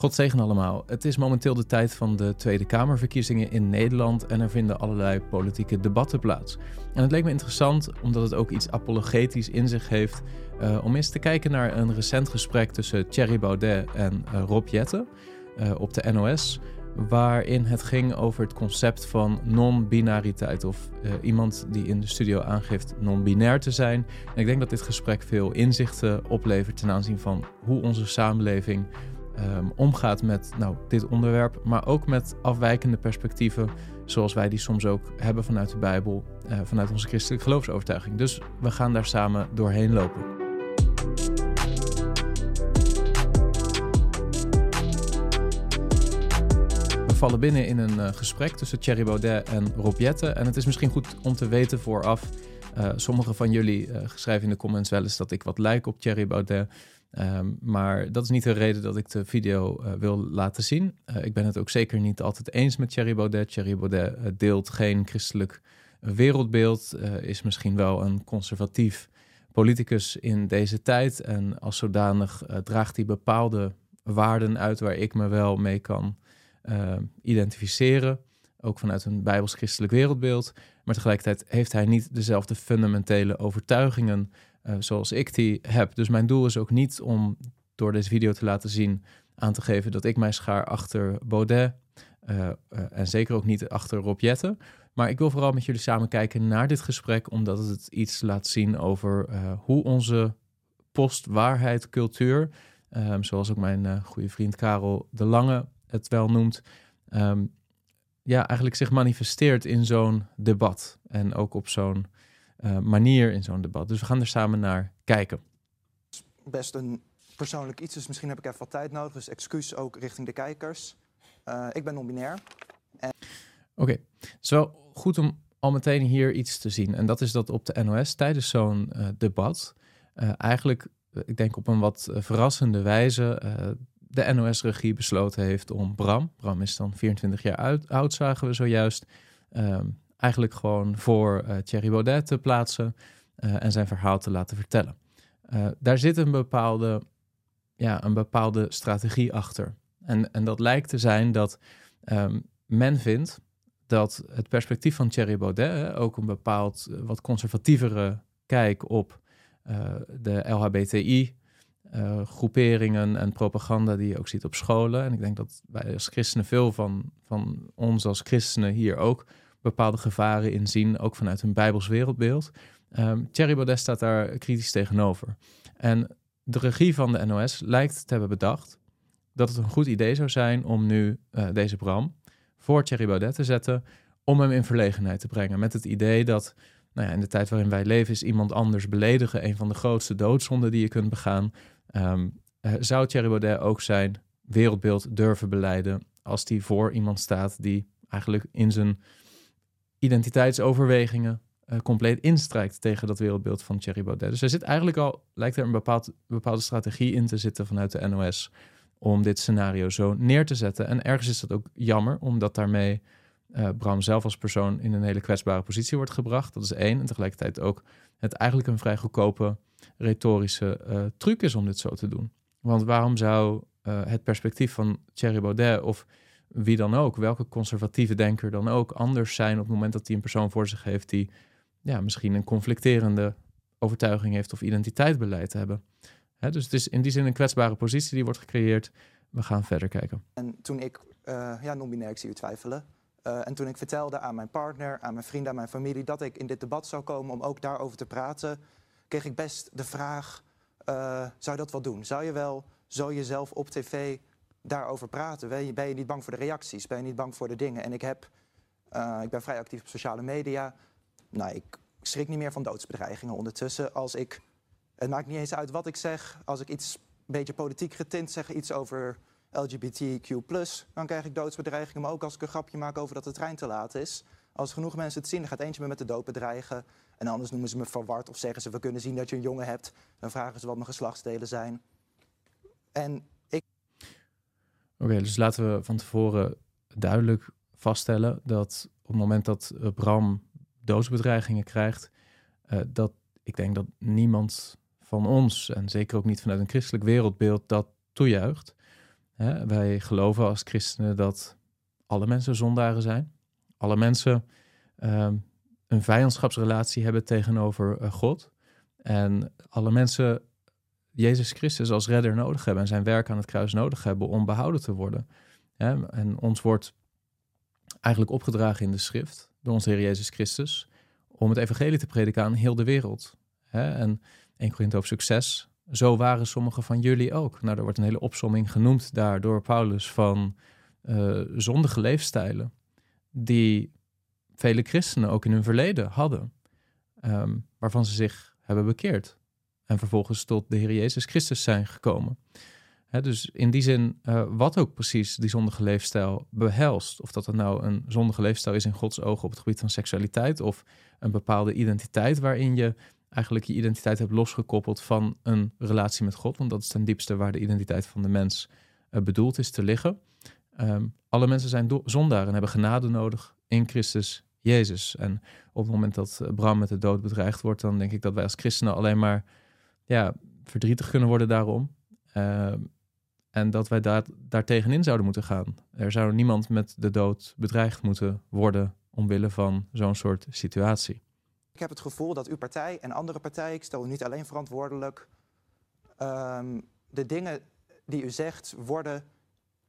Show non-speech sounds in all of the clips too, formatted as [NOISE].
God zegen allemaal. Het is momenteel de tijd van de Tweede Kamerverkiezingen in Nederland en er vinden allerlei politieke debatten plaats. En het leek me interessant, omdat het ook iets apologetisch in zich heeft, uh, om eens te kijken naar een recent gesprek tussen Thierry Baudet en uh, Rob Jette uh, op de NOS, waarin het ging over het concept van non-binariteit of iemand die in de studio aangeeft non-binair te zijn. En ik denk dat dit gesprek veel inzichten oplevert ten aanzien van hoe onze samenleving um, omgaat met nou, dit onderwerp, maar ook met afwijkende perspectieven, zoals wij die soms ook hebben vanuit de Bijbel, uh, vanuit onze christelijke geloofsovertuiging. Dus we gaan daar samen doorheen lopen. We vallen binnen in een uh, gesprek tussen Thierry Baudet en Rob. En het is misschien goed om te weten vooraf. Uh, sommige van jullie schrijven in de comments wel eens dat ik wat lijk op Thierry Baudet. Um, maar dat is niet de reden dat ik de video uh, wil laten zien. Uh, ik ben het ook zeker niet altijd eens met Thierry Baudet. Thierry Baudet uh, deelt geen christelijk wereldbeeld, is misschien wel een conservatief politicus in deze tijd. En als zodanig draagt hij bepaalde waarden uit waar ik me wel mee kan identificeren. Ook vanuit een bijbels-christelijk wereldbeeld. Maar tegelijkertijd heeft hij niet dezelfde fundamentele overtuigingen uh, zoals ik die heb. Dus mijn doel is ook niet om door deze video te laten zien aan te geven dat ik mij schaar achter Baudet uh, uh, en zeker ook niet achter Rob Jette. Maar ik wil vooral met jullie samen kijken naar dit gesprek, omdat het iets laat zien over hoe onze postwaarheid cultuur, um, zoals ook mijn goede vriend Karel de Lange het wel noemt, um, ja, eigenlijk zich manifesteert in zo'n debat en ook op zo'n uh, manier in zo'n debat. Dus we gaan er samen naar kijken. Best een persoonlijk iets, dus misschien heb ik even wat tijd nodig. Dus excuus ook richting de kijkers. Uh, ik ben non-binair. En... Oké, okay. wel goed om al meteen hier iets te zien. En dat is dat op de NOS tijdens zo'n uh, debat eigenlijk, ik denk op een wat verrassende wijze, de NOS-regie besloten heeft om Bram, Bram is dan 24 jaar oud, oud zagen we zojuist, um, eigenlijk gewoon voor uh, Thierry Baudet te plaatsen uh, en zijn verhaal te laten vertellen. Uh, daar zit een bepaalde, ja, een bepaalde strategie achter. En, en dat lijkt te zijn dat um, men vindt dat het perspectief van Thierry Baudet, ook een bepaald wat conservatievere kijk op de LHBTI uh, groeperingen en propaganda die je ook ziet op scholen. En ik denk dat wij als christenen veel van, van ons als christenen hier ook bepaalde gevaren in zien, ook vanuit een Bijbels wereldbeeld. Um, Thierry Baudet staat daar kritisch tegenover. En de regie van de NOS lijkt te hebben bedacht dat het een goed idee zou zijn om nu uh, deze Bram voor Thierry Baudet te zetten, om hem in verlegenheid te brengen. Met het idee dat nou ja, in de tijd waarin wij leven is iemand anders beledigen een van de grootste doodzonden die je kunt begaan. Um, uh, zou Thierry Baudet ook zijn wereldbeeld durven beleiden als die voor iemand staat die eigenlijk in zijn identiteitsoverwegingen uh, compleet instrijkt tegen dat wereldbeeld van Thierry Baudet. Dus er zit eigenlijk al, lijkt er een bepaald, bepaalde strategie in te zitten vanuit de NOS om dit scenario zo neer te zetten. En ergens is dat ook jammer, omdat daarmee uh, Bram zelf als persoon in een hele kwetsbare positie wordt gebracht. Dat is één. En tegelijkertijd ook het eigenlijk een vrij goedkope retorische uh, truc is om dit zo te doen. Want waarom zou het perspectief van Thierry Baudet of wie dan ook, welke conservatieve denker dan ook, anders zijn op het moment dat hij een persoon voor zich heeft die ja, misschien een conflicterende overtuiging heeft of identiteitsbeleid hebben. Hè, dus het is in die zin een kwetsbare positie die wordt gecreëerd. We gaan verder kijken. En toen ik, uh, ja, non-binair, ik zie u twijfelen. Uh, en toen ik vertelde aan mijn partner, aan mijn vrienden, aan mijn familie dat ik in dit debat zou komen om ook daarover te praten, kreeg ik best de vraag: uh, zou je dat wel doen? Zou je wel zo jezelf op tv daarover praten? Ben je, ben je niet bang voor de reacties? Ben je niet bang voor de dingen? En ik, heb, uh, ik ben vrij actief op sociale media. Nou, ik schrik niet meer van doodsbedreigingen ondertussen. Als ik, het maakt niet eens uit wat ik zeg. Als ik iets een beetje politiek getint zeg, iets over LGBTQ+, dan krijg ik doodsbedreigingen. Maar ook als ik een grapje maak over dat de trein te laat is. Als genoeg mensen het zien, dan gaat eentje me met de dood bedreigen. En anders noemen ze me verward of zeggen ze... we kunnen zien dat je een jongen hebt. Dan vragen ze wat mijn geslachtsdelen zijn. En Oké, dus laten we van tevoren duidelijk vaststellen dat op het moment dat eh, Bram doodsbedreigingen krijgt, uh, dat ik denk dat niemand van ons, en zeker ook niet vanuit een christelijk wereldbeeld, dat toejuicht. Wij geloven als christenen dat alle mensen zondaren zijn. Alle mensen ehm, een vijandschapsrelatie hebben tegenover uh, God. En alle mensen Jezus Christus als redder nodig hebben en zijn werk aan het kruis nodig hebben om behouden te worden. En ons wordt eigenlijk opgedragen in de schrift door onze Heer Jezus Christus om het evangelie te prediken aan heel de wereld. En 1 Korinthe succes. Zo waren sommige van jullie ook. Nou, er wordt een hele opsomming genoemd daar door Paulus van uh, zondige leefstijlen die vele christenen ook in hun verleden hadden, ehm, waarvan ze zich hebben bekeerd en vervolgens tot de Heer Jezus Christus zijn gekomen. dus in die zin, uh, wat ook precies die zondige leefstijl behelst, of dat het nou een zondige leefstijl is in Gods ogen op het gebied van seksualiteit, of een bepaalde identiteit waarin je eigenlijk je identiteit hebt losgekoppeld van een relatie met God, want dat is ten diepste waar de identiteit van de mens uh, bedoeld is te liggen. Um, alle mensen zijn zondaar en hebben genade nodig in Christus Jezus. En op het moment dat Bram met de dood bedreigd wordt, dan denk ik dat wij als christenen alleen maar ja, verdrietig kunnen worden daarom. Uh, en dat wij daar, daar tegenin zouden moeten gaan. Er zou niemand met de dood bedreigd moeten worden omwille van zo'n soort situatie. Ik heb het gevoel dat uw partij en andere partijen, ik stel u niet alleen verantwoordelijk, um, de dingen die u zegt worden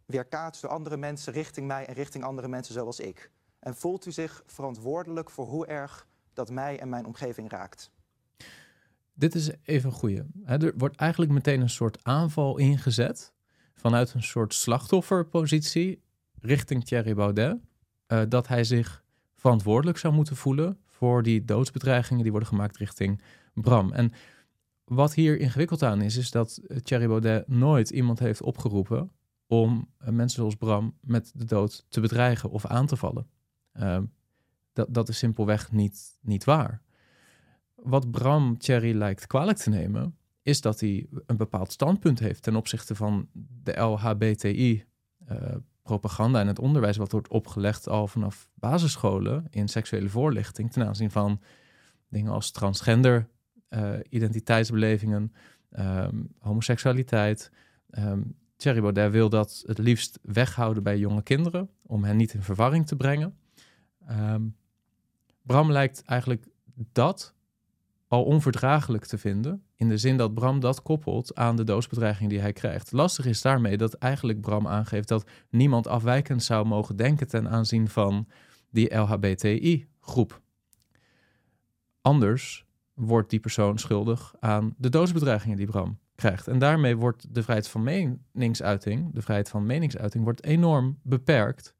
weerkaatst door andere mensen richting mij en richting andere mensen zoals ik. En voelt u zich verantwoordelijk voor hoe erg dat mij en mijn omgeving raakt? Dit is even een goede. Er wordt eigenlijk meteen een soort aanval ingezet vanuit een soort slachtofferpositie richting Thierry Baudet. Uh, dat hij zich verantwoordelijk zou moeten voelen voor die doodsbedreigingen die worden gemaakt richting Bram. En wat hier ingewikkeld aan is, is dat Thierry Baudet nooit iemand heeft opgeroepen om uh, mensen zoals Bram met de dood te bedreigen of aan te vallen. Uh, dat, dat is simpelweg niet, niet waar wat Bram Thierry lijkt kwalijk te nemen, is dat hij een bepaald standpunt heeft ten opzichte van de LHBTI-propaganda eh, en het onderwijs wat wordt opgelegd al vanaf basisscholen in seksuele voorlichting ten aanzien van dingen als transgender, uh, identiteitsbelevingen, um, homoseksualiteit. Um, Thierry Baudet wil dat het liefst weghouden bij jonge kinderen om hen niet in verwarring te brengen. Um, Bram lijkt eigenlijk dat al onverdraaglijk te vinden. In de zin dat Bram dat koppelt aan de doodsbedreiging die hij krijgt. Lastig is daarmee dat eigenlijk Bram aangeeft dat niemand afwijkend zou mogen denken ten aanzien van die LHBTI-groep. Anders wordt die persoon schuldig aan de doodsbedreigingen die Bram krijgt. En daarmee wordt de vrijheid van meningsuiting, de vrijheid van meningsuiting, wordt enorm beperkt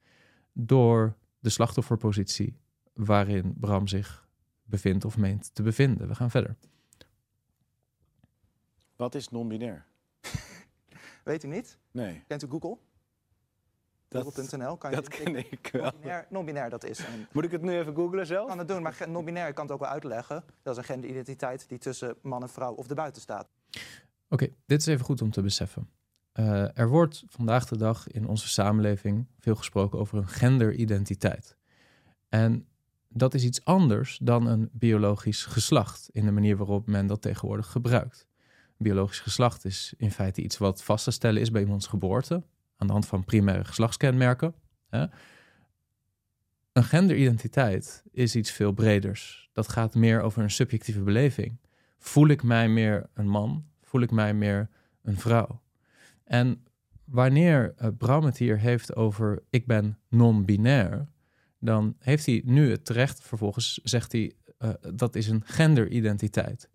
door de slachtofferpositie waarin Bram zich bevindt of meent te bevinden. We gaan verder. Wat is non-binair? [LAUGHS] Weet u niet? Nee. Kent u Google? Google.nl kan je dat ken ik wel. Non-binair, dat is. Moet ik het nu even googlen zelf? Kan het doen, maar non-binair kan het ook wel uitleggen. Dat is een genderidentiteit die tussen man en vrouw of erbuiten staat. Oké, dit is even goed om te beseffen. Uh, er wordt vandaag de dag in onze samenleving veel gesproken over een genderidentiteit. En dat is iets anders dan een biologisch geslacht in de manier waarop men dat tegenwoordig gebruikt. Biologisch geslacht is in feite iets wat vast te stellen is bij iemands geboorte, aan de hand van primaire geslachtskenmerken. Hè. Een genderidentiteit is iets veel breders. Dat gaat meer over een subjectieve beleving. Voel ik mij meer een man? Voel ik mij meer een vrouw? En wanneer uh, hier heeft over ik ben non-binair, dan heeft hij nu het terecht, vervolgens zegt hij uh, dat is een genderidentiteit.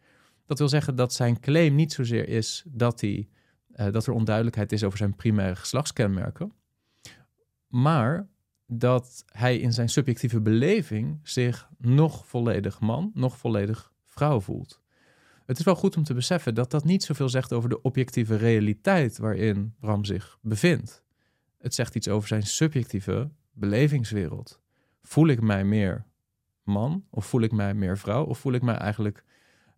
Dat wil zeggen dat zijn claim niet zozeer is dat, hij, uh, dat er onduidelijkheid is over zijn primaire geslachtskenmerken, maar dat hij in zijn subjectieve beleving zich nog volledig man, nog volledig vrouw voelt. Het is wel goed om te beseffen dat dat niet zoveel zegt over de objectieve realiteit waarin Bram zich bevindt. Het zegt iets over zijn subjectieve belevingswereld voel ik mij meer man of voel ik mij meer vrouw of voel ik mij eigenlijk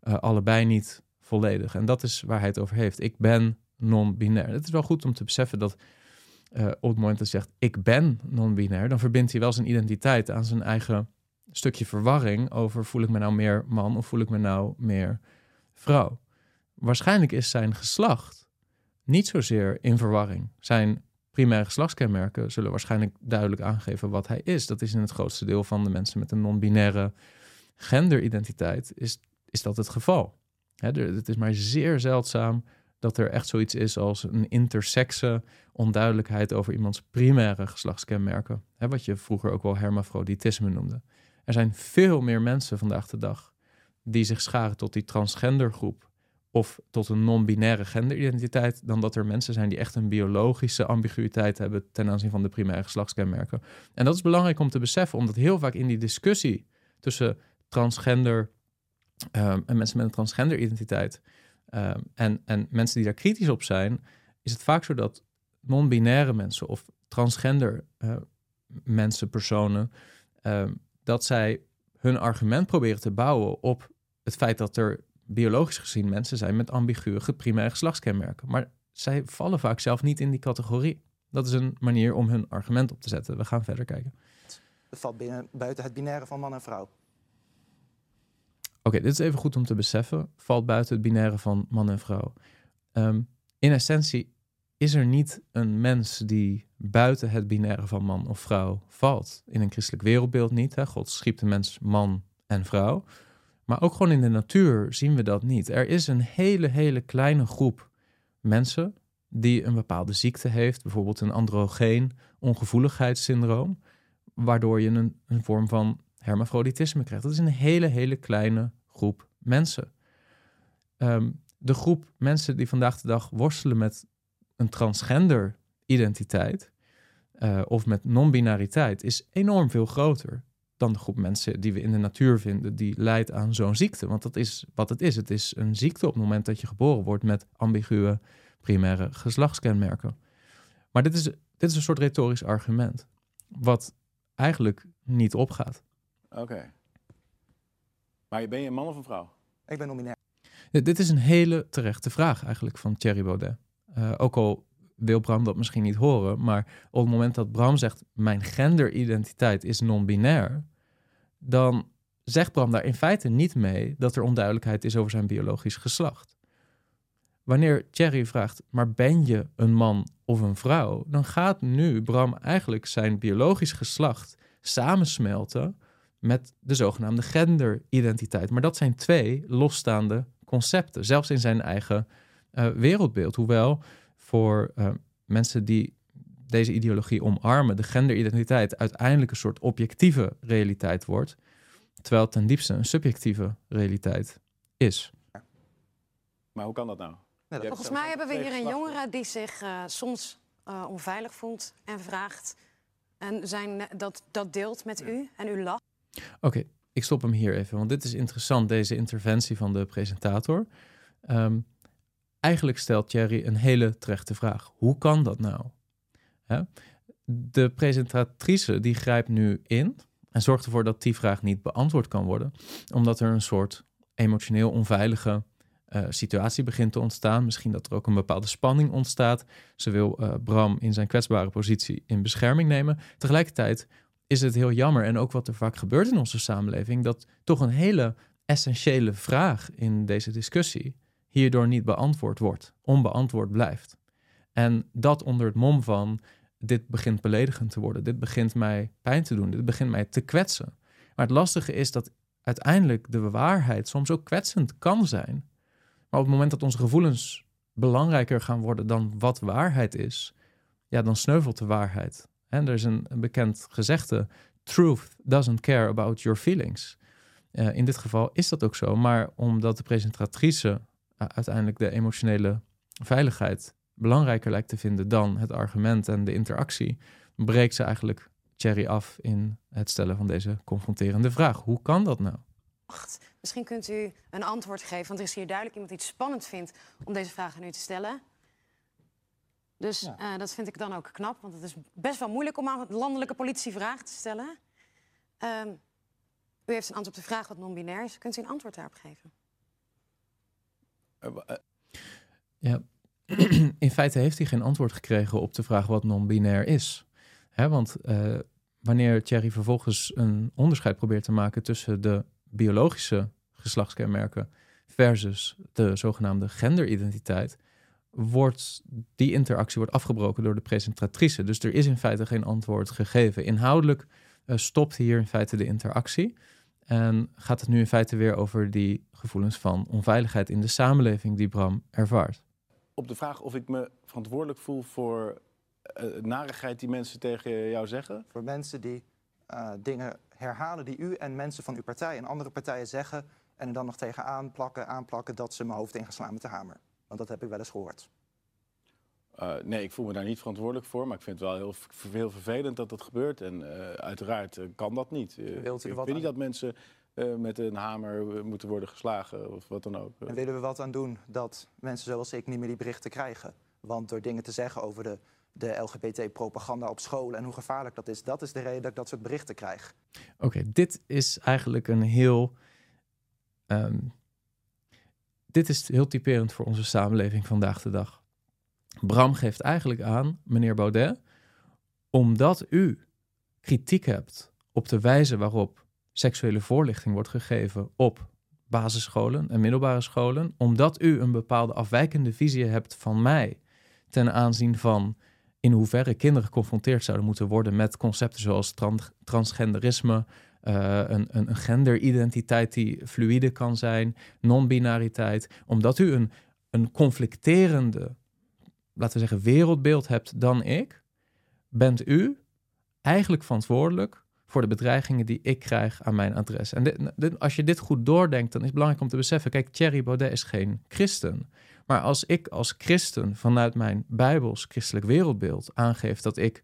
uh, allebei niet volledig? En dat is waar hij het over heeft. Ik ben non-binair. Het is wel goed om te beseffen dat uh, op het moment dat hij zegt ik ben non-binair, dan verbindt hij wel zijn identiteit aan zijn eigen stukje verwarring over voel ik me nou meer man of voel ik me nou meer vrouw. Waarschijnlijk is zijn geslacht niet zozeer in verwarring. Zijn primaire geslachtskenmerken zullen waarschijnlijk duidelijk aangeven wat hij is. Dat is in het grootste deel van de mensen met een non-binaire genderidentiteit, is, is dat het geval. Het is maar zeer zeldzaam dat er echt zoiets is als een intersexe onduidelijkheid over iemands primaire geslachtskenmerken. Wat je vroeger ook wel hermafroditisme noemde. Er zijn veel meer mensen vandaag de dag die zich scharen tot die transgendergroep of tot een non-binaire genderidentiteit, dan dat er mensen zijn die echt een biologische ambiguïteit hebben ten aanzien van de primaire geslachtskenmerken. En dat is belangrijk om te beseffen, omdat heel vaak in die discussie tussen transgender ehm, en mensen met een transgenderidentiteit ehm, en, en mensen die daar kritisch op zijn, is het vaak zo dat non-binaire mensen of transgender eh, mensen, personen, ehm, dat zij hun argument proberen te bouwen op het feit dat er biologisch gezien mensen zijn met ambiguë primaire geslachtskenmerken. Maar zij vallen vaak zelf niet in die categorie. Dat is een manier om hun argument op te zetten. We gaan verder kijken. Het valt binnen, buiten het binaire van man en vrouw. Oké, dit is even goed om te beseffen. Valt buiten het binaire van man en vrouw. Ehm, in essentie is er niet een mens die buiten het binaire van man of vrouw valt. In een christelijk wereldbeeld niet. Hè? God schiep de mens man en vrouw. Maar ook gewoon in de natuur zien we dat niet. Er is een hele, hele kleine groep mensen die een bepaalde ziekte heeft, bijvoorbeeld een androgeen ongevoeligheidssyndroom, waardoor je een, een vorm van hermafroditisme krijgt. Dat is een hele, hele kleine groep mensen. Ehm, de groep mensen die vandaag de dag worstelen met een transgender identiteit eh, of met non-binariteit is enorm veel groter dan de groep mensen die we in de natuur vinden die lijdt aan zo'n ziekte. Want dat is wat het is. Het is een ziekte op het moment dat je geboren wordt met ambiguë primaire geslachtskenmerken. Maar dit is, dit is een soort retorisch argument, wat eigenlijk niet opgaat. Oké. Maar ben je een man of een vrouw? Ik ben non-binair. Dit dit is een hele terechte vraag eigenlijk van Thierry Baudet. Eh, ook al wil Bram dat misschien niet horen, maar op het moment dat Bram zegt mijn genderidentiteit is non-binair, dan zegt Bram daar in feite niet mee dat er onduidelijkheid is over zijn biologisch geslacht. Wanneer Thierry vraagt, maar ben je een man of een vrouw? Dan gaat nu Bram eigenlijk zijn biologisch geslacht samensmelten met de zogenaamde genderidentiteit. Maar dat zijn twee losstaande concepten, zelfs in zijn eigen uh, wereldbeeld. Hoewel voor uh, mensen die deze ideologie omarmen, de genderidentiteit uiteindelijk een soort objectieve realiteit wordt, terwijl het ten diepste een subjectieve realiteit is. Maar hoe kan dat nou? Dat Volgens mij hebben we hier een jongere die zich uh, soms uh, onveilig voelt en vraagt. En zijn, dat, dat deelt met u en u lacht. Oké, okay, ik stop hem hier even, want dit is interessant, deze interventie van de presentator. Um, eigenlijk stelt Thierry een hele terechte vraag. Hoe kan dat nou? De presentatrice die grijpt nu in en zorgt ervoor dat die vraag niet beantwoord kan worden, omdat er een soort emotioneel onveilige uh, situatie begint te ontstaan. Misschien dat er ook een bepaalde spanning ontstaat. Ze wil uh, Bram in zijn kwetsbare positie in bescherming nemen. Tegelijkertijd is het heel jammer, en ook wat er vaak gebeurt in onze samenleving, dat toch een hele essentiële vraag in deze discussie hierdoor niet beantwoord wordt, onbeantwoord blijft. En dat onder het mom van dit begint beledigend te worden, dit begint mij pijn te doen, dit begint mij te kwetsen. Maar het lastige is dat uiteindelijk de waarheid soms ook kwetsend kan zijn. Maar op het moment dat onze gevoelens belangrijker gaan worden dan wat waarheid is, ja, dan sneuvelt de waarheid. En er is een, bekend gezegde: truth doesn't care about your feelings. Uh, in dit geval is dat ook zo, maar omdat de presentatrice uiteindelijk de emotionele veiligheid belangrijker lijkt te vinden dan het argument en de interactie, breekt ze eigenlijk Cherry af in het stellen van deze confronterende vraag. Hoe kan dat nou? Misschien kunt u een antwoord geven, want er is hier duidelijk iemand die het spannend vindt om deze vraag aan u te stellen. Dus ja. uh, dat vind ik dan ook knap, want het is best wel moeilijk om aan landelijke politie vragen te stellen. Uh, u heeft een antwoord op de vraag wat non-binair is. Kunt u een antwoord daarop geven? Ja, [CLEARS THROAT] in feite heeft hij geen antwoord gekregen op de vraag wat non-binair is. Hè, want uh, wanneer Thierry vervolgens een onderscheid probeert te maken tussen de biologische geslachtskenmerken versus de zogenaamde genderidentiteit, wordt die interactie wordt afgebroken door de presentatrice. Dus er is in feite geen antwoord gegeven. Inhoudelijk uh, stopt hier in feite de interactie. En gaat het nu in feite weer over die gevoelens van onveiligheid in de samenleving die Bram ervaart. Op de vraag of ik me verantwoordelijk voel voor uh, narigheid die mensen tegen jou zeggen? Voor mensen die uh, dingen herhalen die u en mensen van uw partij en andere partijen zeggen... en er dan nog tegen aanplakken, aanplakken dat ze mijn hoofd ingeslaan met de hamer. Want dat heb ik wel eens gehoord. Uh, nee, ik voel me daar niet verantwoordelijk voor. Maar ik vind het wel heel, heel vervelend dat dat gebeurt. En uh, uiteraard uh, kan dat niet. Wilt u ik vind niet dat mensen met een hamer moeten worden geslagen of wat dan ook. En willen we wat aan doen dat mensen zoals ik niet meer die berichten krijgen? Want door dingen te zeggen over de, de LGBT-propaganda op school en hoe gevaarlijk dat is, dat is de reden dat ik dat soort berichten krijg. Oké, okay, dit is eigenlijk een heel. Um, dit is heel typerend voor onze samenleving vandaag de dag. Bram geeft eigenlijk aan, meneer Baudet, omdat u kritiek hebt op de wijze waarop seksuele voorlichting wordt gegeven op basisscholen en middelbare scholen, omdat u een bepaalde afwijkende visie hebt van mij ten aanzien van in hoeverre kinderen geconfronteerd zouden moeten worden met concepten zoals trans transgenderisme, uh, een, een genderidentiteit die fluide kan zijn, non-binariteit, omdat u een, een conflicterende laten we zeggen, wereldbeeld hebt dan ik, bent u eigenlijk verantwoordelijk voor de bedreigingen die ik krijg aan mijn adres. En als je dit goed doordenkt, dan is het belangrijk om te beseffen: kijk, Thierry Baudet is geen christen. Maar als ik als christen vanuit mijn bijbels christelijk wereldbeeld aangeef dat ik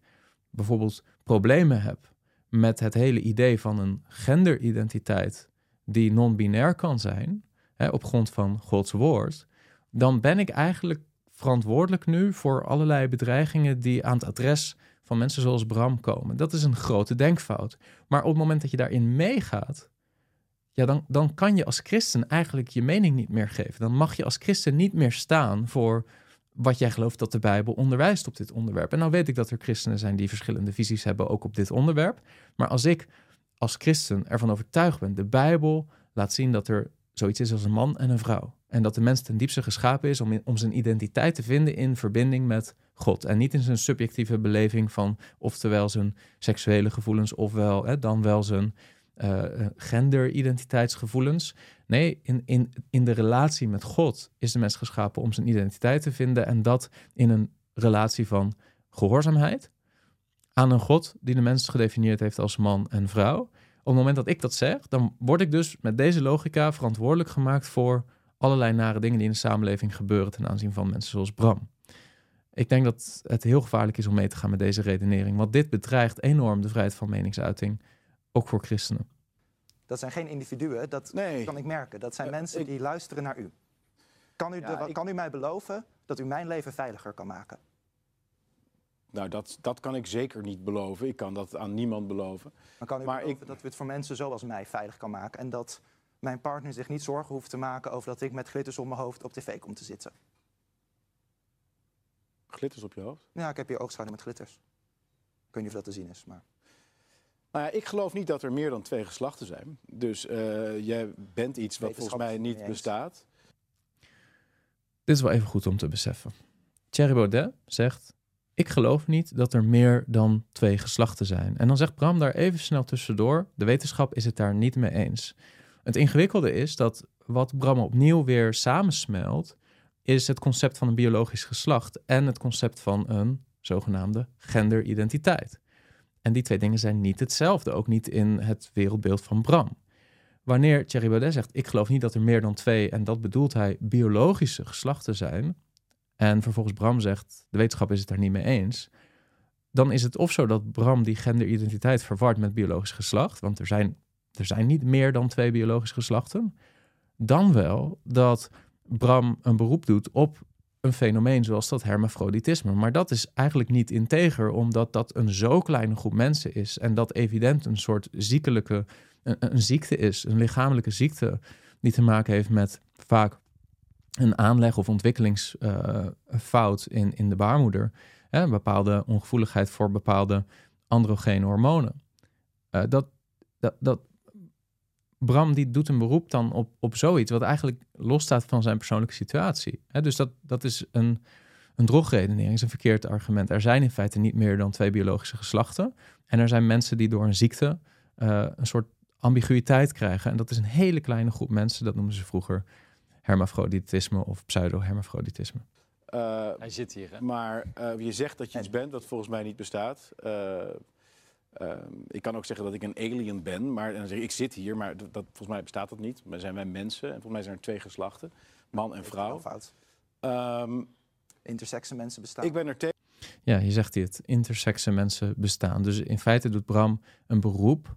bijvoorbeeld problemen heb met het hele idee van een genderidentiteit die non-binair kan zijn, hè, op grond van Gods woord, dan ben ik eigenlijk verantwoordelijk nu voor allerlei bedreigingen die aan het adres van mensen zoals Bram komen. Dat is een grote denkfout. Maar op het moment dat je daarin meegaat, ja, dan, dan kan je als christen eigenlijk je mening niet meer geven. Dan mag je als christen niet meer staan voor wat jij gelooft dat de Bijbel onderwijst op dit onderwerp. En nou weet ik dat er christenen zijn die verschillende visies hebben ook op dit onderwerp. Maar als ik als christen ervan overtuigd ben, de Bijbel laat zien dat er zoiets is als een man en een vrouw. En dat de mens ten diepste geschapen is om, in, om zijn identiteit te vinden in verbinding met God. En niet in zijn subjectieve beleving van oftewel zijn seksuele gevoelens, ofwel hè, dan wel zijn uh, genderidentiteitsgevoelens. Nee, in, in, in de relatie met God is de mens geschapen om zijn identiteit te vinden. En dat in een relatie van gehoorzaamheid aan een God die de mens gedefinieerd heeft als man en vrouw. Op het moment dat ik dat zeg, dan word ik dus met deze logica verantwoordelijk gemaakt voor allerlei nare dingen die in de samenleving gebeuren ten aanzien van mensen zoals Bram. Ik denk dat het heel gevaarlijk is om mee te gaan met deze redenering, want dit bedreigt enorm de vrijheid van meningsuiting, ook voor christenen. Dat zijn geen individuen, dat nee. kan ik merken. Dat zijn Uh, mensen ik- die luisteren naar u. Kan u, Ja, de- ik- kan u mij beloven dat u mijn leven veiliger kan maken? Nou, dat, dat kan ik zeker niet beloven. Ik kan dat aan niemand beloven. Maar kan u Maar beloven ik- dat u het voor mensen zoals mij veilig kan maken? En dat mijn partner zich niet zorgen hoeft te maken over dat ik met glitters om mijn hoofd op tv kom te zitten? Glitters op je hoofd. Ja, ik heb hier oogschaduw met glitters. Ik weet niet of dat te zien is, maar... Nou ja, ik geloof niet dat er meer dan twee geslachten zijn. Dus eh, jij bent iets wat volgens mij niet niet eens. bestaat. Dit is wel even goed om te beseffen. Thierry Baudet zegt: Ik geloof niet dat er meer dan twee geslachten zijn. En dan zegt Bram daar even snel tussendoor: De wetenschap is het daar niet mee eens. Het ingewikkelde is dat wat Bram opnieuw weer samensmelt, is het concept van een biologisch geslacht en het concept van een zogenaamde genderidentiteit. En die twee dingen zijn niet hetzelfde, ook niet in het wereldbeeld van Bram. Wanneer Thierry Baudet zegt: Ik geloof niet dat er meer dan twee, en dat bedoelt hij, biologische geslachten zijn. En vervolgens Bram zegt: De wetenschap is het daar niet mee eens. Dan is het of zo dat Bram die genderidentiteit verwart met biologisch geslacht. Want er zijn, er zijn niet meer dan twee biologische geslachten. Dan wel dat Bram een beroep doet op een fenomeen zoals dat hermafroditisme. Maar dat is eigenlijk niet integer, omdat dat een zo kleine groep mensen is. En dat evident een soort ziekelijke een, een ziekte is, een lichamelijke ziekte, die te maken heeft met vaak een aanleg of ontwikkelingsfout in, in de baarmoeder. Hè, een bepaalde ongevoeligheid voor bepaalde androgene hormonen. Eh, dat, dat, dat, Bram die doet een beroep dan op, op zoiets wat eigenlijk losstaat van zijn persoonlijke situatie. Hè, dus dat, dat is een, een drogredenering is een verkeerd argument. Er zijn in feite niet meer dan twee biologische geslachten. En er zijn mensen die door een ziekte uh, een soort ambiguïteit krijgen. En dat is een hele kleine groep mensen. Dat noemden ze vroeger hermafroditisme of pseudo-hermafroditisme. Uh, Hij zit hier. Hè? Maar uh, je zegt dat je iets bent wat volgens mij niet bestaat. Uh, ik kan ook zeggen dat ik een alien ben, maar dan zeg ik, ik zit hier, maar dat, dat, volgens mij bestaat dat niet. Maar zijn wij mensen en volgens mij zijn er twee geslachten, man en vrouw. Fout. Um, Intersexe mensen bestaan. Ik ben er tegen. Ja, je zegt dit. Intersexe mensen bestaan. Dus in feite doet Bram een beroep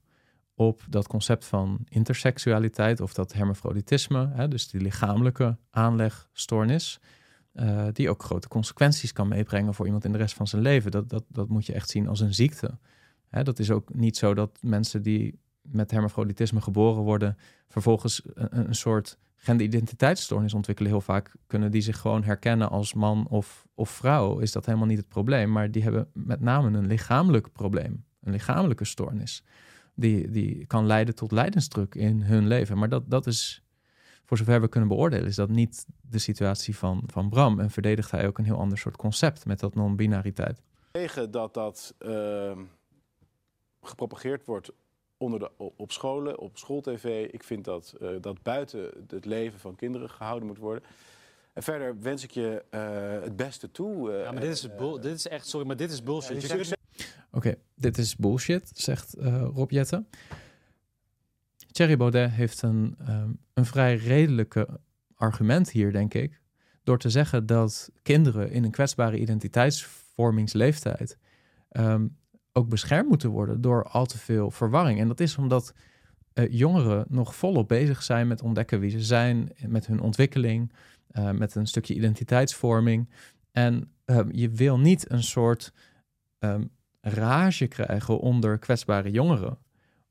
op dat concept van interseksualiteit of dat hermafroditisme, hè, dus die lichamelijke aanlegstoornis, uh, die ook grote consequenties kan meebrengen voor iemand in de rest van zijn leven. Dat, dat, dat moet je echt zien als een ziekte. Hè, dat is ook niet zo dat mensen die met hermafroditisme geboren worden, vervolgens een, een soort genderidentiteitsstoornis ontwikkelen. Heel vaak kunnen die zich gewoon herkennen als man of, of vrouw. Is dat helemaal niet het probleem. Maar die hebben met name een lichamelijk probleem, een lichamelijke stoornis die, die kan leiden tot lijdensdruk in hun leven. Maar dat, dat is, voor zover we kunnen beoordelen, is dat niet de situatie van, van Bram. En verdedigt hij ook een heel ander soort concept met dat non-binariteit. Tegen dat dat uh, gepropageerd wordt onder de, op scholen, op schooltv. Ik vind dat uh, dat buiten het leven van kinderen gehouden moet worden. En verder wens ik je uh, het beste toe. Uh, ja, maar dit is, dit is echt, sorry, maar dit is bullshit. Oké, dit is bullshit, zegt uh, Rob Jette. Thierry Baudet heeft een, um, een vrij redelijke argument hier, denk ik. Door te zeggen dat kinderen in een kwetsbare identiteitsvormingsleeftijd um, ook beschermd moeten worden door al te veel verwarring. En dat is omdat uh, jongeren nog volop bezig zijn met ontdekken wie ze zijn, met hun ontwikkeling, uh, met een stukje identiteitsvorming. En um, je wil niet een soort um, rage krijgen onder kwetsbare jongeren.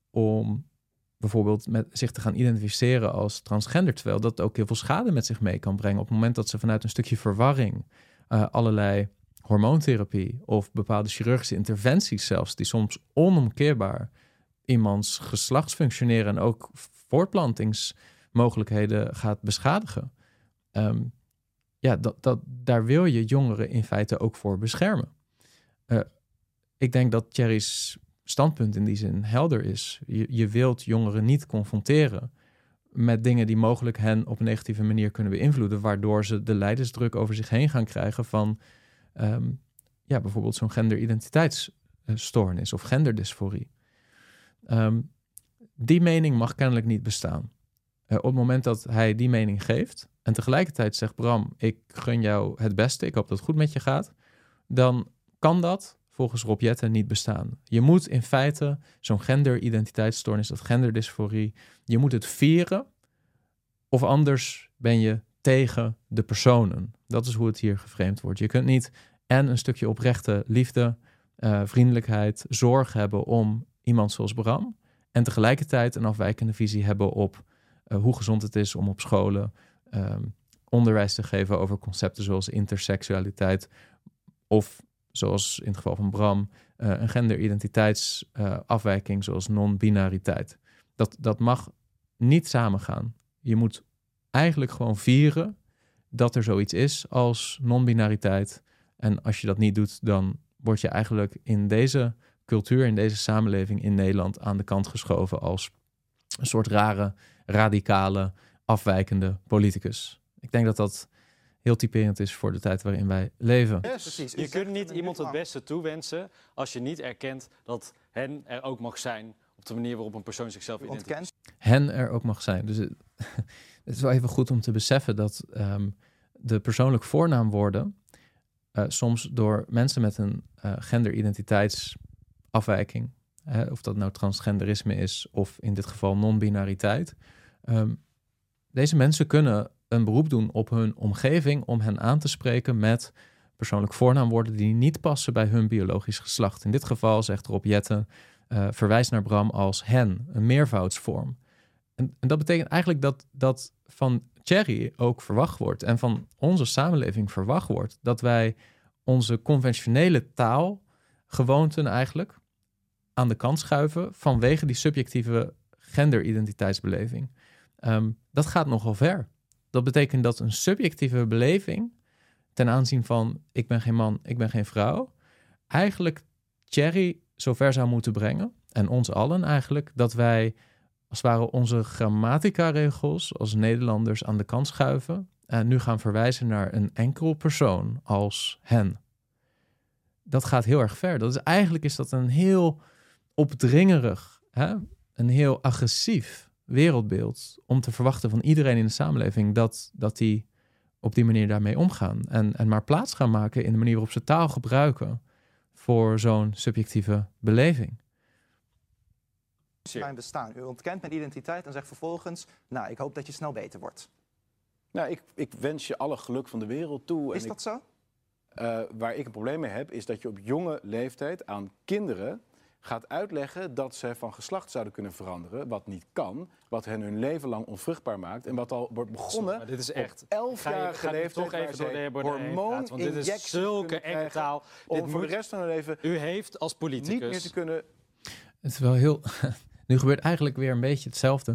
Om bijvoorbeeld met zich te gaan identificeren als transgender. Terwijl dat ook heel veel schade met zich mee kan brengen. Op het moment dat ze vanuit een stukje verwarring uh, allerlei hormoontherapie of bepaalde chirurgische interventies zelfs, die soms onomkeerbaar iemands geslachtsfunctioneren en ook voortplantingsmogelijkheden gaat beschadigen. Um, ja, dat, dat, daar wil je jongeren in feite ook voor beschermen. Uh, ik denk dat Thierry's standpunt in die zin helder is. Je, je wilt jongeren niet confronteren met dingen die mogelijk hen op een negatieve manier kunnen beïnvloeden, waardoor ze de leidersdruk over zich heen gaan krijgen van um, ja, bijvoorbeeld zo'n genderidentiteitsstoornis of genderdysforie. Um, die mening mag kennelijk niet bestaan. Uh, op het moment dat hij die mening geeft en tegelijkertijd zegt Bram, ik gun jou het beste, ik hoop dat het goed met je gaat, dan kan dat volgens Rob Jetten niet bestaan. Je moet in feite zo'n genderidentiteitsstoornis, dat genderdysforie, je moet het vieren of anders ben je tegen de personen. Dat is hoe het hier geframed wordt. Je kunt niet en een stukje oprechte liefde, uh, vriendelijkheid, zorg hebben om iemand zoals Bram en tegelijkertijd een afwijkende visie hebben op uh, hoe gezond het is om op scholen um, onderwijs te geven over concepten zoals interseksualiteit of zoals in het geval van Bram, uh, een genderidentiteitsafwijking, zoals non-binariteit. Dat, dat mag niet samengaan. Je moet eigenlijk gewoon vieren dat er zoiets is als non-binariteit. En als je dat niet doet, dan word je eigenlijk in deze cultuur, in deze samenleving in Nederland aan de kant geschoven als een soort rare, radicale, afwijkende politicus. Ik denk dat dat heel typerend is voor de tijd waarin wij leven. Precies. Je kunt niet iemand het beste toewensen als je niet erkent dat hen er ook mag zijn op de manier waarop een persoon zichzelf identificeert. Hen er ook mag zijn. Dus [LAUGHS] het, is wel even goed om te beseffen dat um, de persoonlijk voornaamwoorden uh, soms door mensen met een uh, genderidentiteitsafwijking, of dat nou transgenderisme is of in dit geval non-binariteit, um, deze mensen kunnen een beroep doen op hun omgeving om hen aan te spreken met persoonlijk voornaamwoorden die niet passen bij hun biologisch geslacht. In dit geval zegt Rob Jetten, uh, verwijst naar Bram als hen, een meervoudsvorm. En, dat betekent eigenlijk dat, dat van Thierry ook verwacht wordt en van onze samenleving verwacht wordt dat wij onze conventionele taal, gewoonten eigenlijk, aan de kant schuiven vanwege die subjectieve genderidentiteitsbeleving. Um, dat gaat nogal ver. Dat betekent dat een subjectieve beleving ten aanzien van ik ben geen man, ik ben geen vrouw, eigenlijk Thierry zover zou moeten brengen, en ons allen eigenlijk, dat wij als het ware onze grammatica-regels als Nederlanders aan de kant schuiven en nu gaan verwijzen naar een enkel persoon als hen. Dat gaat heel erg ver. Dat is, eigenlijk is dat een heel opdringerig, hè? een heel agressief wereldbeeld om te verwachten van iedereen in de samenleving dat, dat die op die manier daarmee omgaan. En, en maar plaats gaan maken in de manier waarop ze taal gebruiken voor zo'n subjectieve beleving. Mijn bestaan. U ontkent mijn identiteit en zegt vervolgens, nou, ik hoop dat je snel beter wordt. Nou, ik, ik wens je alle geluk van de wereld toe. Is en dat zo? Uh, waar ik een probleem mee heb, is dat je op jonge leeftijd aan kinderen gaat uitleggen dat ze van geslacht zouden kunnen veranderen, wat niet kan, wat hen hun leven lang onvruchtbaar maakt en wat al wordt begonnen. Maar dit is echt. Elf jaar geleden toch even door de heer hormoon want dit is zulke enge taal. Om dit voor de rest van hun leven. U heeft als politicus niet meer te kunnen. Het is wel heel. [LAUGHS] nu gebeurt eigenlijk weer een beetje hetzelfde.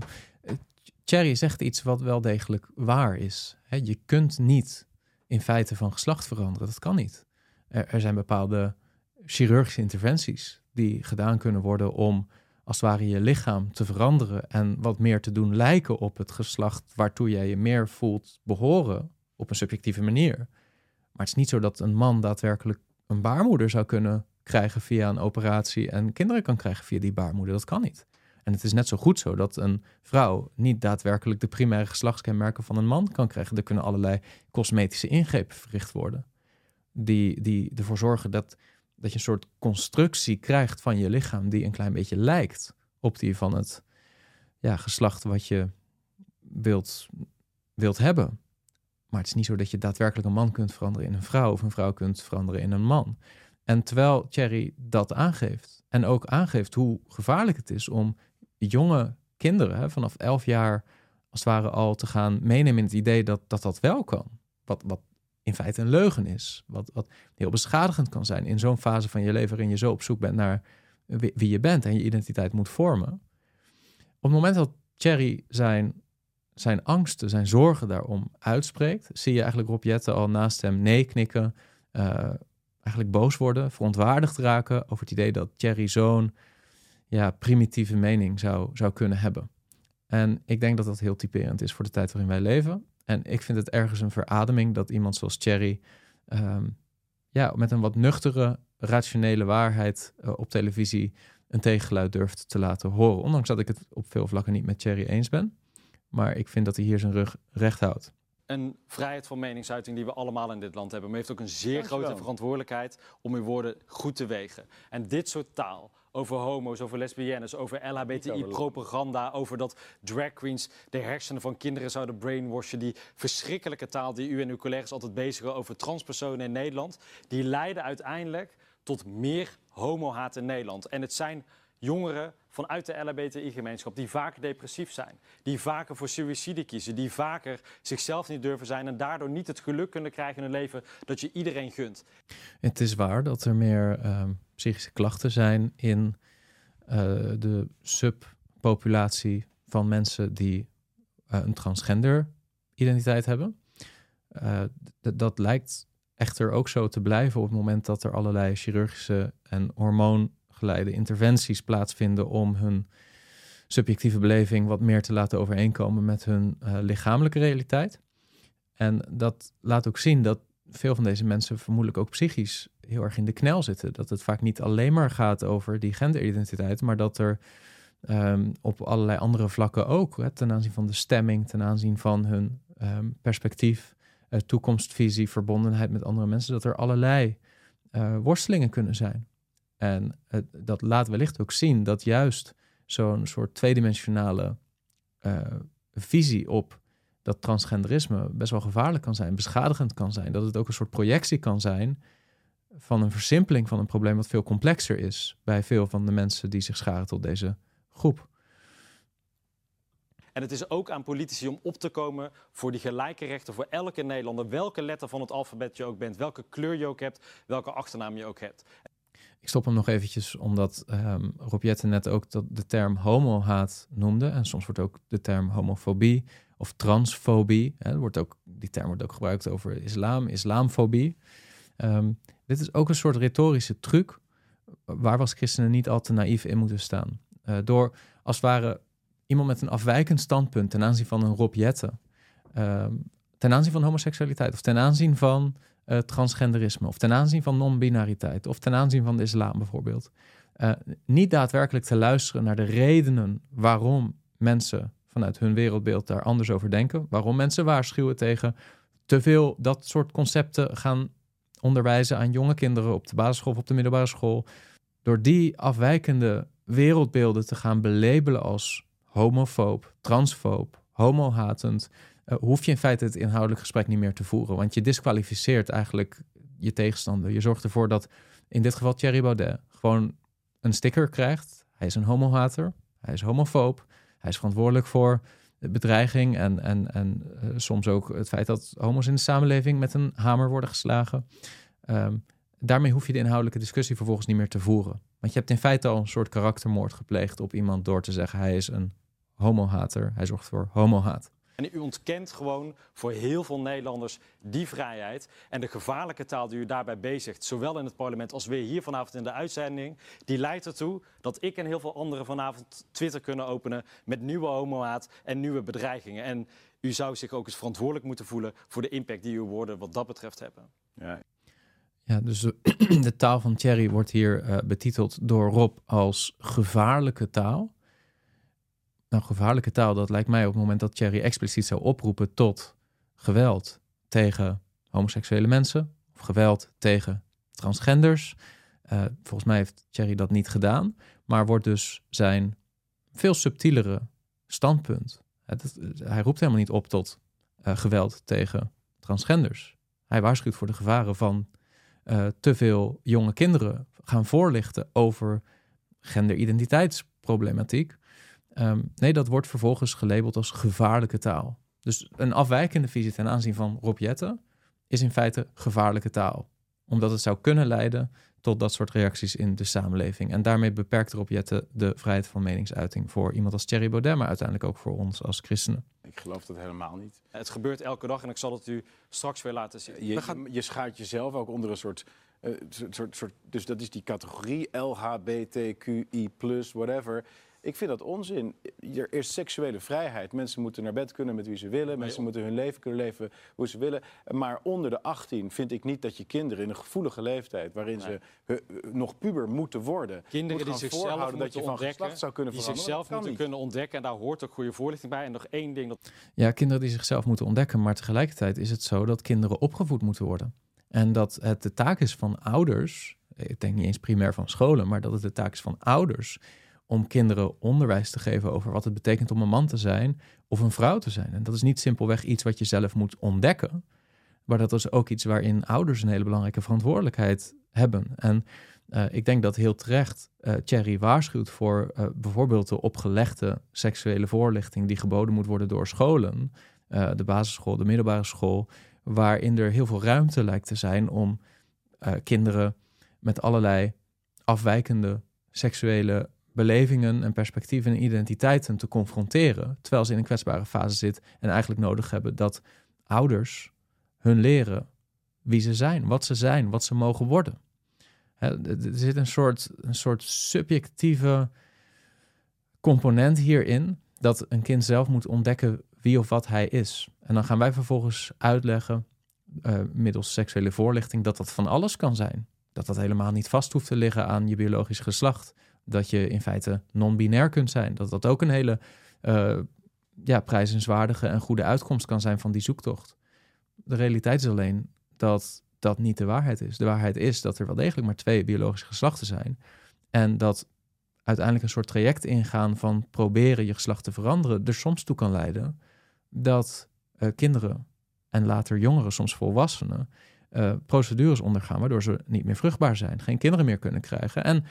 Thierry zegt iets wat wel degelijk waar is. je kunt niet in feite van geslacht veranderen. Dat kan niet. Er, er zijn bepaalde chirurgische interventies die gedaan kunnen worden om als het ware je lichaam te veranderen en wat meer te doen lijken op het geslacht waartoe jij je meer voelt behoren op een subjectieve manier. Maar het is niet zo dat een man daadwerkelijk een baarmoeder zou kunnen krijgen via een operatie en kinderen kan krijgen via die baarmoeder. Dat kan niet. En het is net zo goed zo dat een vrouw niet daadwerkelijk de primaire geslachtskenmerken van een man kan krijgen. Er kunnen allerlei cosmetische ingrepen verricht worden. Die, die ervoor zorgen dat, dat je een soort constructie krijgt van je lichaam die een klein beetje lijkt op die van het ja, geslacht wat je wilt, wilt hebben. Maar het is niet zo dat je daadwerkelijk een man kunt veranderen in een vrouw of een vrouw kunt veranderen in een man. En terwijl Thierry dat aangeeft en ook aangeeft hoe gevaarlijk het is om jonge kinderen vanaf elf jaar als het ware al te gaan meenemen in het idee dat dat, dat wel kan. Wat, wat in feite een leugen is. Wat, wat heel beschadigend kan zijn in zo'n fase van je leven waarin je zo op zoek bent naar wie, je bent en je identiteit moet vormen. Op het moment dat Thierry zijn, zijn angsten, zijn zorgen daarom uitspreekt, zie je eigenlijk Rob Jette al naast hem nee knikken, uh, eigenlijk boos worden, verontwaardigd raken over het idee dat Thierry zo'n ja, primitieve mening zou, zou kunnen hebben. En ik denk dat dat heel typerend is voor de tijd waarin wij leven. En ik vind het ergens een verademing dat iemand zoals Thierry ehm, ja, met een wat nuchtere, rationele waarheid uh, op televisie een tegengeluid durft te laten horen. Ondanks dat ik het op veel vlakken niet met Thierry eens ben. Maar ik vind dat hij hier zijn rug recht houdt een vrijheid van meningsuiting die we allemaal in dit land hebben. Maar heeft ook een zeer grote verantwoordelijkheid om uw woorden goed te wegen. En dit soort taal over homo's, over lesbiennes, over LHBTI-propaganda, over dat drag queens de hersenen van kinderen zouden brainwashen. Die verschrikkelijke taal die u en uw collega's altijd bezigen over transpersonen in Nederland, die leiden uiteindelijk tot meer homohaat in Nederland. En het zijn jongeren vanuit de LHBTI-gemeenschap die vaker depressief zijn, die vaker voor suïcide kiezen, die vaker zichzelf niet durven zijn en daardoor niet het geluk kunnen krijgen in hun leven dat je iedereen gunt. Het is waar dat er meer uh, psychische klachten zijn in uh, de subpopulatie van mensen die uh, een transgender identiteit hebben. Eh, dat lijkt echter ook zo te blijven op het moment dat er allerlei chirurgische en hormoon geleide interventies plaatsvinden om hun subjectieve beleving wat meer te laten overeenkomen met hun lichamelijke realiteit. En dat laat ook zien dat veel van deze mensen vermoedelijk ook psychisch heel erg in de knel zitten. Dat het vaak niet alleen maar gaat over die genderidentiteit, maar dat er um, op allerlei andere vlakken ook, hè, ten aanzien van de stemming, ten aanzien van hun um, perspectief, uh, toekomstvisie, verbondenheid met andere mensen, dat er allerlei uh, worstelingen kunnen zijn. En het, dat laat wellicht ook zien dat juist zo'n soort tweedimensionale visie op dat transgenderisme best wel gevaarlijk kan zijn, beschadigend kan zijn. Dat het ook een soort projectie kan zijn van een versimpeling van een probleem wat veel complexer is bij veel van de mensen die zich scharen tot deze groep. En het is ook aan politici om op te komen voor die gelijke rechten voor elke Nederlander, welke letter van het alfabet je ook bent, welke kleur je ook hebt, welke achternaam je ook hebt. Ik stop hem nog eventjes, omdat um, Rob net ook dat de term homohaat noemde. En soms wordt ook de term homofobie of transfobie. Hè, wordt ook, die term wordt ook gebruikt over islam, islamfobie. Um, dit is ook een soort retorische truc waar we als christenen niet al te naïef in moeten staan. Uh, door als het ware iemand met een afwijkend standpunt ten aanzien van een Rob Jette, ehm, ten aanzien van homoseksualiteit of ten aanzien van uh, transgenderisme of ten aanzien van non-binariteit of ten aanzien van de islam bijvoorbeeld, uh, niet daadwerkelijk te luisteren naar de redenen waarom mensen vanuit hun wereldbeeld daar anders over denken, waarom mensen waarschuwen tegen te veel dat soort concepten gaan onderwijzen aan jonge kinderen op de basisschool of op de middelbare school. Door die afwijkende wereldbeelden te gaan belabelen als homofoob, transfoob, homohatend, uh, hoef je in feite het inhoudelijk gesprek niet meer te voeren. Want je disqualificeert eigenlijk je tegenstander. Je zorgt ervoor dat in dit geval Thierry Baudet gewoon een sticker krijgt. Hij is een homohater, hij is homofoob, hij is verantwoordelijk voor bedreiging en, en, en uh, soms ook het feit dat homo's in de samenleving met een hamer worden geslagen. Um, daarmee hoef je de inhoudelijke discussie vervolgens niet meer te voeren. Want je hebt in feite al een soort karaktermoord gepleegd op iemand door te zeggen hij is een homohater, hij zorgt voor homohaat. En u ontkent gewoon voor heel veel Nederlanders die vrijheid. En de gevaarlijke taal die u daarbij bezigt, zowel in het parlement als weer hier vanavond in de uitzending, die leidt ertoe dat ik en heel veel anderen vanavond Twitter kunnen openen met nieuwe homohaat en nieuwe bedreigingen. En u zou zich ook eens verantwoordelijk moeten voelen voor de impact die uw woorden wat dat betreft hebben. Ja. Ja, dus de, [CLEARS THROAT] taal van Thierry wordt hier uh, betiteld door Rob als gevaarlijke taal. Nou, gevaarlijke taal, dat lijkt mij op het moment dat Thierry expliciet zou oproepen tot geweld tegen homoseksuele mensen of geweld tegen transgenders. Uh, volgens mij heeft Thierry dat niet gedaan, maar wordt dus zijn veel subtielere standpunt. Hij roept helemaal niet op tot uh, geweld tegen transgenders. Hij waarschuwt voor de gevaren van uh, te veel jonge kinderen gaan voorlichten over genderidentiteitsproblematiek. Um, nee, dat wordt vervolgens gelabeld als gevaarlijke taal. Dus een afwijkende visie ten aanzien van Rob is in feite gevaarlijke taal. Omdat het zou kunnen leiden tot dat soort reacties in de samenleving. En daarmee beperkt Rob de vrijheid van meningsuiting voor iemand als Thierry Baudet, maar uiteindelijk ook voor ons als christenen. Ik geloof dat helemaal niet. Het gebeurt elke dag en ik zal het u straks weer laten zien. Je, je, je schaart jezelf ook onder een soort, uh, soort, soort... Dus dat is die categorie LHBTQI+, whatever... Ik vind dat onzin. Er is seksuele vrijheid. Mensen moeten naar bed kunnen met wie ze willen. Mensen moeten hun leven kunnen leven hoe ze willen. Maar onder de 18 vind ik niet dat je kinderen in een gevoelige leeftijd... waarin ze nog puber moeten worden... Kinderen die zichzelf dat je ontdekken, zou kunnen die zichzelf moeten kunnen ontdekken. En daar hoort ook goede voorlichting bij. En nog één ding dat... Ja, kinderen die zichzelf moeten ontdekken. Maar tegelijkertijd is het zo dat kinderen opgevoed moeten worden. En dat het de taak is van ouders... Ik denk niet eens primair van scholen, maar dat het de taak is van ouders om kinderen onderwijs te geven over wat het betekent om een man te zijn of een vrouw te zijn. En dat is niet simpelweg iets wat je zelf moet ontdekken, maar dat is ook iets waarin ouders een hele belangrijke verantwoordelijkheid hebben. En uh, ik denk dat heel terecht uh, Thierry waarschuwt voor uh, bijvoorbeeld de opgelegde seksuele voorlichting die geboden moet worden door scholen, de basisschool, de middelbare school, waarin er heel veel ruimte lijkt te zijn om kinderen met allerlei afwijkende seksuele belevingen en perspectieven en identiteiten te confronteren, terwijl ze in een kwetsbare fase zit en eigenlijk nodig hebben dat ouders hun leren wie ze zijn, wat ze zijn, wat ze mogen worden. er zit een soort, een soort subjectieve component hierin, dat een kind zelf moet ontdekken wie of wat hij is. En dan gaan wij vervolgens uitleggen, uh, middels seksuele voorlichting, dat dat van alles kan zijn. Dat dat helemaal niet vast hoeft te liggen aan je biologisch geslacht dat je in feite non-binair kunt zijn. Dat dat ook een hele uh, ja, prijzenswaardige en goede uitkomst kan zijn van die zoektocht. De realiteit is alleen dat dat niet de waarheid is. De waarheid is dat er wel degelijk maar twee biologische geslachten zijn. En dat uiteindelijk een soort traject ingaan van proberen je geslacht te veranderen, er soms toe kan leiden dat uh, kinderen en later jongeren, soms volwassenen, uh, procedures ondergaan, waardoor ze niet meer vruchtbaar zijn, geen kinderen meer kunnen krijgen. En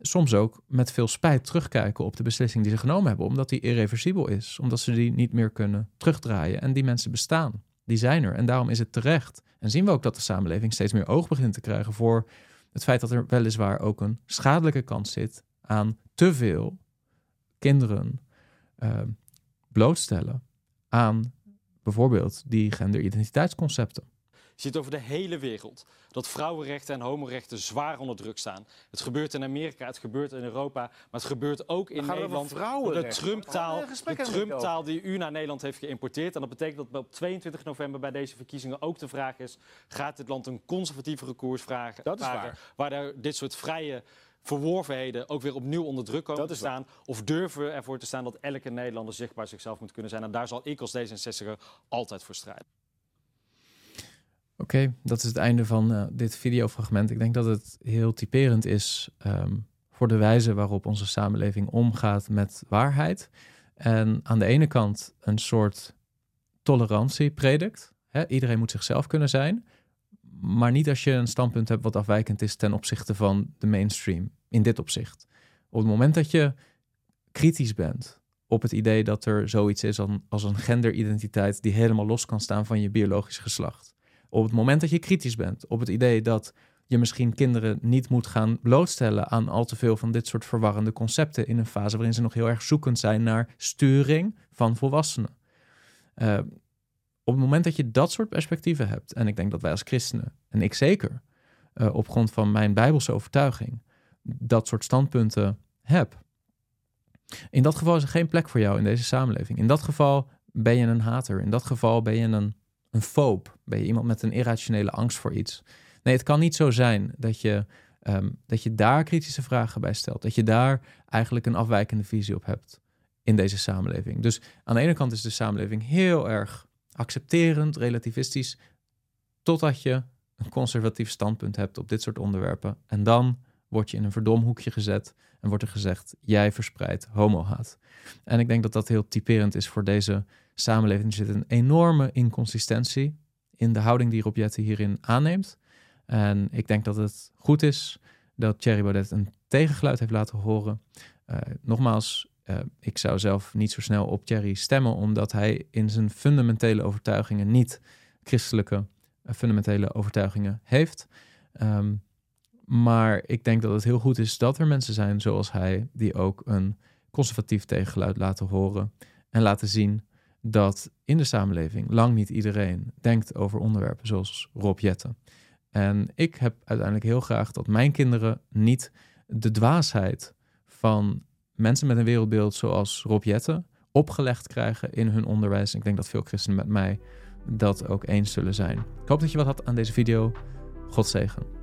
soms ook met veel spijt terugkijken op de beslissing die ze genomen hebben, omdat die irreversibel is, omdat ze die niet meer kunnen terugdraaien. En die mensen bestaan, die zijn er. En daarom is het terecht. En zien we ook dat de samenleving steeds meer oog begint te krijgen voor het feit dat er weliswaar ook een schadelijke kant zit aan te veel kinderen uh, blootstellen aan bijvoorbeeld die genderidentiteitsconcepten. Je ziet over de hele wereld dat vrouwenrechten en homorechten zwaar onder druk staan. Het gebeurt in Amerika, het gebeurt in Europa, maar het gebeurt ook in Nederland. De Trump-taal Trump die u naar Nederland heeft geïmporteerd. En dat betekent dat op 22 november bij deze verkiezingen ook de vraag is... gaat dit land een conservatievere koers vragen, dat is waar. waar er dit soort vrije verworvenheden ook weer opnieuw onder druk komen te staan? Of durven we ervoor te staan dat elke Nederlander zichtbaar zichzelf moet kunnen zijn? En daar zal ik als D66er altijd voor strijden. Oké, dat is het einde van uh, dit videofragment. Ik denk dat het heel typerend is ehm, voor de wijze waarop onze samenleving omgaat met waarheid. En aan de ene kant een soort tolerantie predikt. Hè? Iedereen moet zichzelf kunnen zijn. Maar niet als je een standpunt hebt wat afwijkend is ten opzichte van de mainstream. In dit opzicht. Op het moment dat je kritisch bent op het idee dat er zoiets is als een genderidentiteit die helemaal los kan staan van je biologisch geslacht op het moment dat je kritisch bent op het idee dat je misschien kinderen niet moet gaan blootstellen aan al te veel van dit soort verwarrende concepten in een fase waarin ze nog heel erg zoekend zijn naar sturing van volwassenen. Uh, op het moment dat je dat soort perspectieven hebt, en ik denk dat wij als christenen, en ik zeker, uh, op grond van mijn bijbelse overtuiging, dat soort standpunten heb. In dat geval is er geen plek voor jou in deze samenleving. In dat geval ben je een hater. In dat geval ben je een een foop? Ben je iemand met een irrationele angst voor iets? Nee, het kan niet zo zijn dat je, ehm, dat je daar kritische vragen bij stelt. Dat je daar eigenlijk een afwijkende visie op hebt in deze samenleving. Dus aan de ene kant is de samenleving heel erg accepterend, relativistisch, totdat je een conservatief standpunt hebt op dit soort onderwerpen. En dan word je in een verdomhoekje gezet en wordt er gezegd: jij verspreidt homohaat. En ik denk dat dat heel typerend is voor deze samenleving. Er zit een enorme inconsistentie in de houding die Rob Jetten hierin aanneemt. En ik denk dat het goed is dat Thierry Baudet een tegengeluid heeft laten horen. Uh, nogmaals, uh, ik zou zelf niet zo snel op Thierry stemmen, omdat hij in zijn fundamentele overtuigingen niet christelijke uh, fundamentele overtuigingen heeft. Um, maar ik denk dat het heel goed is dat er mensen zijn zoals hij, die ook een conservatief tegengeluid laten horen en laten zien dat in de samenleving lang niet iedereen denkt over onderwerpen zoals Rob Jetten. En ik heb uiteindelijk heel graag dat mijn kinderen niet de dwaasheid van mensen met een wereldbeeld zoals Rob Jetten opgelegd krijgen in hun onderwijs. Ik denk dat veel christenen met mij dat ook eens zullen zijn. Ik hoop dat je wat had aan deze video. God zegen.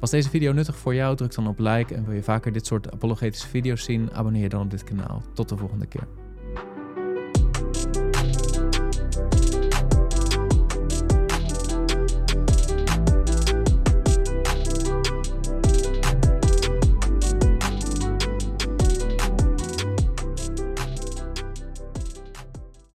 Was deze video nuttig voor jou? Druk dan op like en wil je vaker dit soort apologetische video's zien? Abonneer dan op dit kanaal. Tot de volgende keer.